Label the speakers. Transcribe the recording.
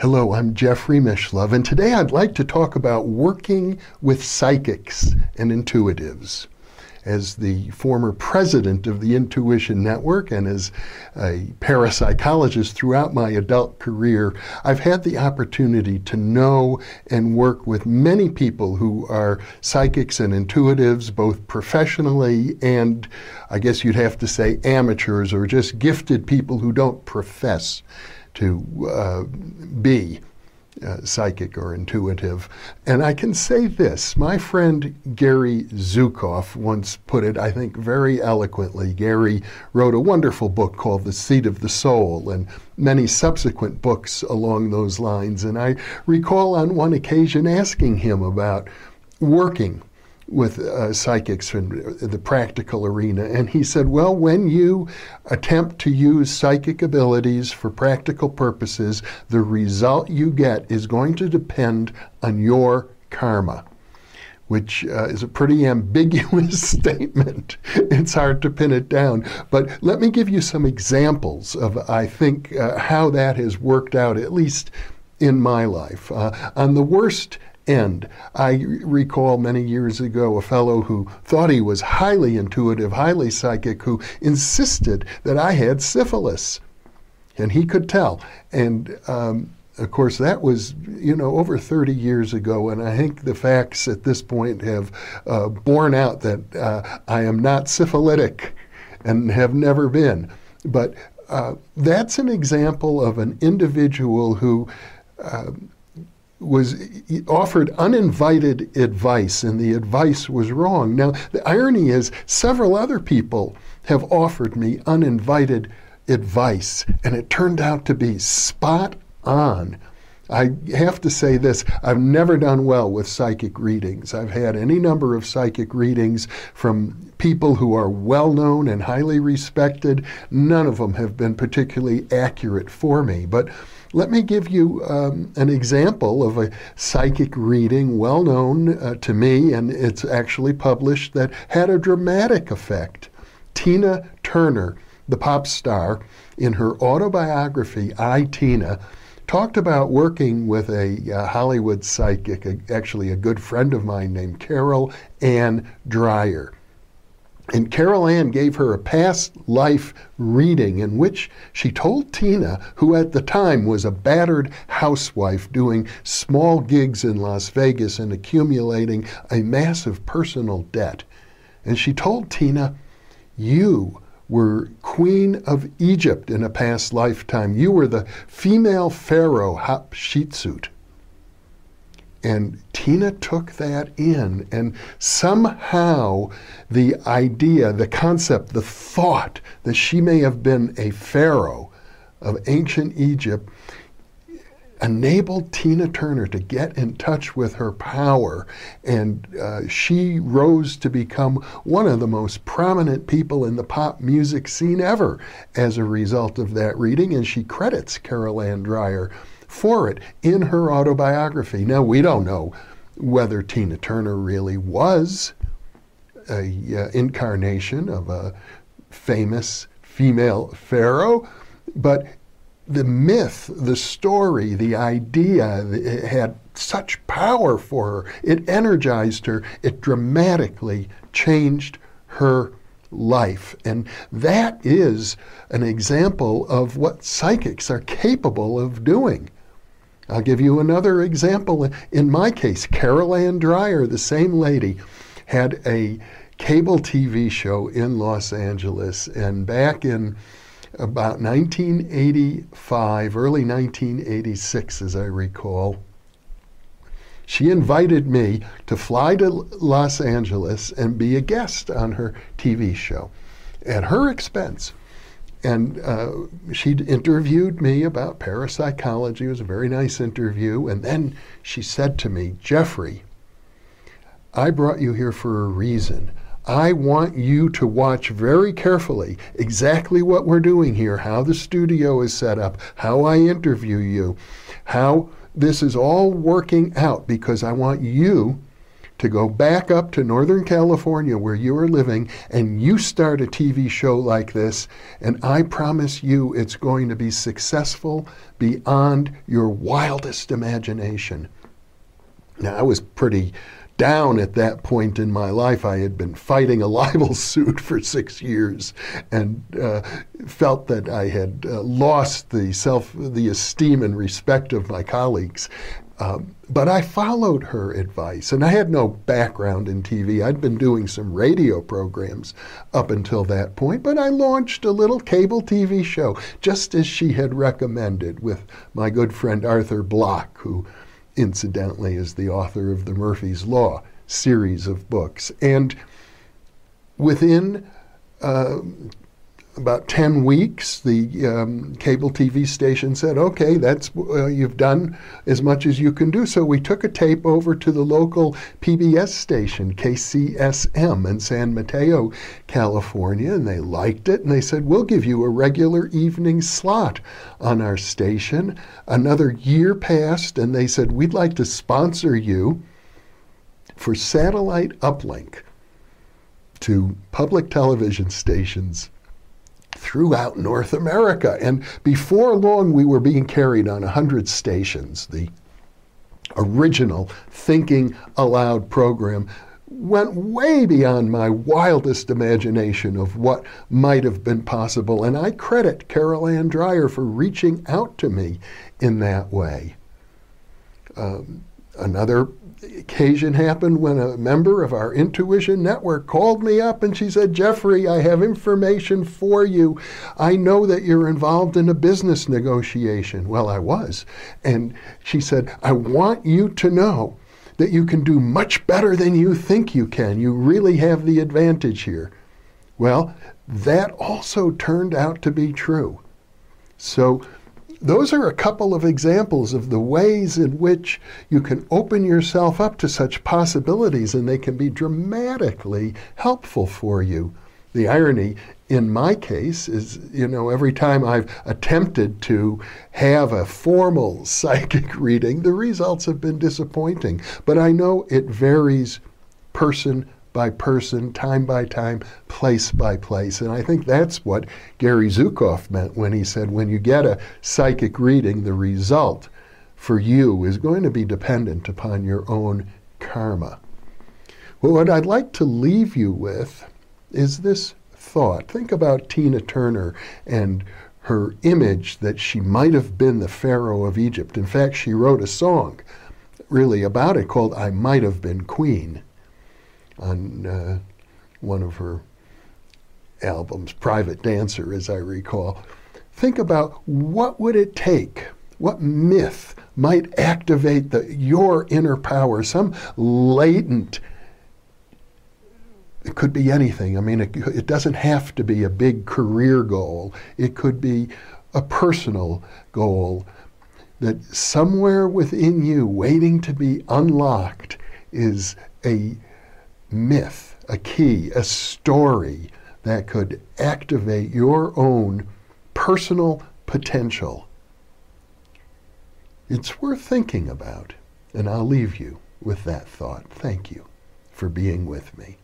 Speaker 1: Hello, I'm Jeffrey Mishlove, and today I'd like to talk about working with psychics and intuitives. As the former president of the Intuition Network and as a parapsychologist throughout my adult career, I've had the opportunity to know and work with many people who are psychics and intuitives, both professionally and I guess you'd have to say amateurs or just gifted people who don't profess to uh, be uh, psychic or intuitive. And I can say this my friend Gary Zukav once put it, I think, very eloquently. Gary wrote a wonderful book called The Seat of the Soul and many subsequent books along those lines. And I recall on one occasion asking him about working with uh, psychics in the practical arena. And he said, well, when you attempt to use psychic abilities for practical purposes, the result you get is going to depend on your karma. Which uh, is a pretty ambiguous statement. It's hard to pin it down. But let me give you some examples of, I think, uh, how that has worked out, at least in my life. Uh, on the worst end. I recall many years ago a fellow who thought he was highly intuitive, highly psychic, who insisted that I had syphilis. And he could tell. And um, of course, that was, you know, over 30 years ago, and I think the facts at this point have uh, borne out that uh, I am not syphilitic and have never been. But uh, that's an example of an individual who uh, was offered uninvited advice, and the advice was wrong. Now, the irony is, several other people have offered me uninvited advice, and it turned out to be spot on. I have to say this I've never done well with psychic readings. I've had any number of psychic readings from people who are well known and highly respected. None of them have been particularly accurate for me. But let me give you um, an example of a psychic reading well known uh, to me, and it's actually published, that had a dramatic effect. Tina Turner, the pop star, in her autobiography, I, Tina, talked about working with a uh, Hollywood psychic, a, actually a good friend of mine named Carol Ann Dryer. And Carol Ann gave her a past life reading in which she told Tina, who at the time was a battered housewife doing small gigs in Las Vegas and accumulating a massive personal debt. And she told Tina, You were queen of Egypt in a past lifetime. You were the female pharaoh Hatshepsut. And Tina took that in, and somehow the idea, the concept, the thought that she may have been a pharaoh of ancient Egypt enabled Tina Turner to get in touch with her power, and uh, she rose to become one of the most prominent people in the pop music scene ever as a result of that reading. And she credits Carol Ann Dryer for it in her autobiography. Now, we don't know whether Tina Turner really was a uh, incarnation of a famous female pharaoh, but the myth, the story, the idea had such power for her. It energized her. It dramatically changed her life. And that is an example of what psychics are capable of doing. I'll give you another example. In my case, Carol Ann Dryer, the same lady, had a cable TV show in Los Angeles, and back in about 1985, early 1986, as I recall, she invited me to fly to Los Angeles and be a guest on her TV show at her expense. And uh, she interviewed me about parapsychology. It was a very nice interview. And then she said to me, Jeffrey, I brought you here for a reason. I want you to watch very carefully exactly what we're doing here, how the studio is set up, how I interview you, how this is all working out, because I want you to go back up to Northern California where you are living and you start a TV show like this, and I promise you it's going to be successful beyond your wildest imagination. Now, I was pretty down at that point in my life. I had been fighting a libel suit for six years and uh, felt that I had uh, lost the self, the esteem and respect of my colleagues. Um, but I followed her advice, and I had no background in TV. I'd been doing some radio programs up until that point, but I launched a little cable TV show, just as she had recommended, with my good friend Arthur Bloch, who incidentally is the author of the Murphy's Law series of books. And within uh, about 10 weeks, the um, cable TV station said, okay, that's uh, you've done as much as you can do. So we took a tape over to the local PBS station, KCSM in San Mateo, California, and they liked it. And they said, we'll give you a regular evening slot on our station. Another year passed, and they said, we'd like to sponsor you for satellite uplink to public television stations throughout North America. And before long, we were being carried on 100 stations. The original Thinking Allowed program went way beyond my wildest imagination of what might have been possible. And I credit Carol Ann Dryer for reaching out to me in that way. Um, another occasion happened when a member of our intuition network called me up and she said, Jeffrey, I have information for you. I know that you're involved in a business negotiation. Well, I was. And she said, I want you to know that you can do much better than you think you can. You really have the advantage here. Well, that also turned out to be true. So those are a couple of examples of the ways in which you can open yourself up to such possibilities and they can be dramatically helpful for you. The irony in my case is, you know, every time I've attempted to have a formal psychic reading, the results have been disappointing. But I know it varies person by person, time by time, place by place. And I think that's what Gary Zukav meant when he said, when you get a psychic reading, the result for you is going to be dependent upon your own karma. Well, what I'd like to leave you with is this thought. Think about Tina Turner and her image that she might have been the Pharaoh of Egypt. In fact, she wrote a song really about it called I Might Have Been Queen on uh, one of her albums, Private Dancer, as I recall. Think about what would it take, what myth might activate the, your inner power, some latent it could be anything. I mean, it, it, doesn't have to be a big career goal. It could be a personal goal that somewhere within you, waiting to be unlocked, is a myth, a key, a story that could activate your own personal potential. It's worth thinking about, and I'll leave you with that thought. Thank you for being with me.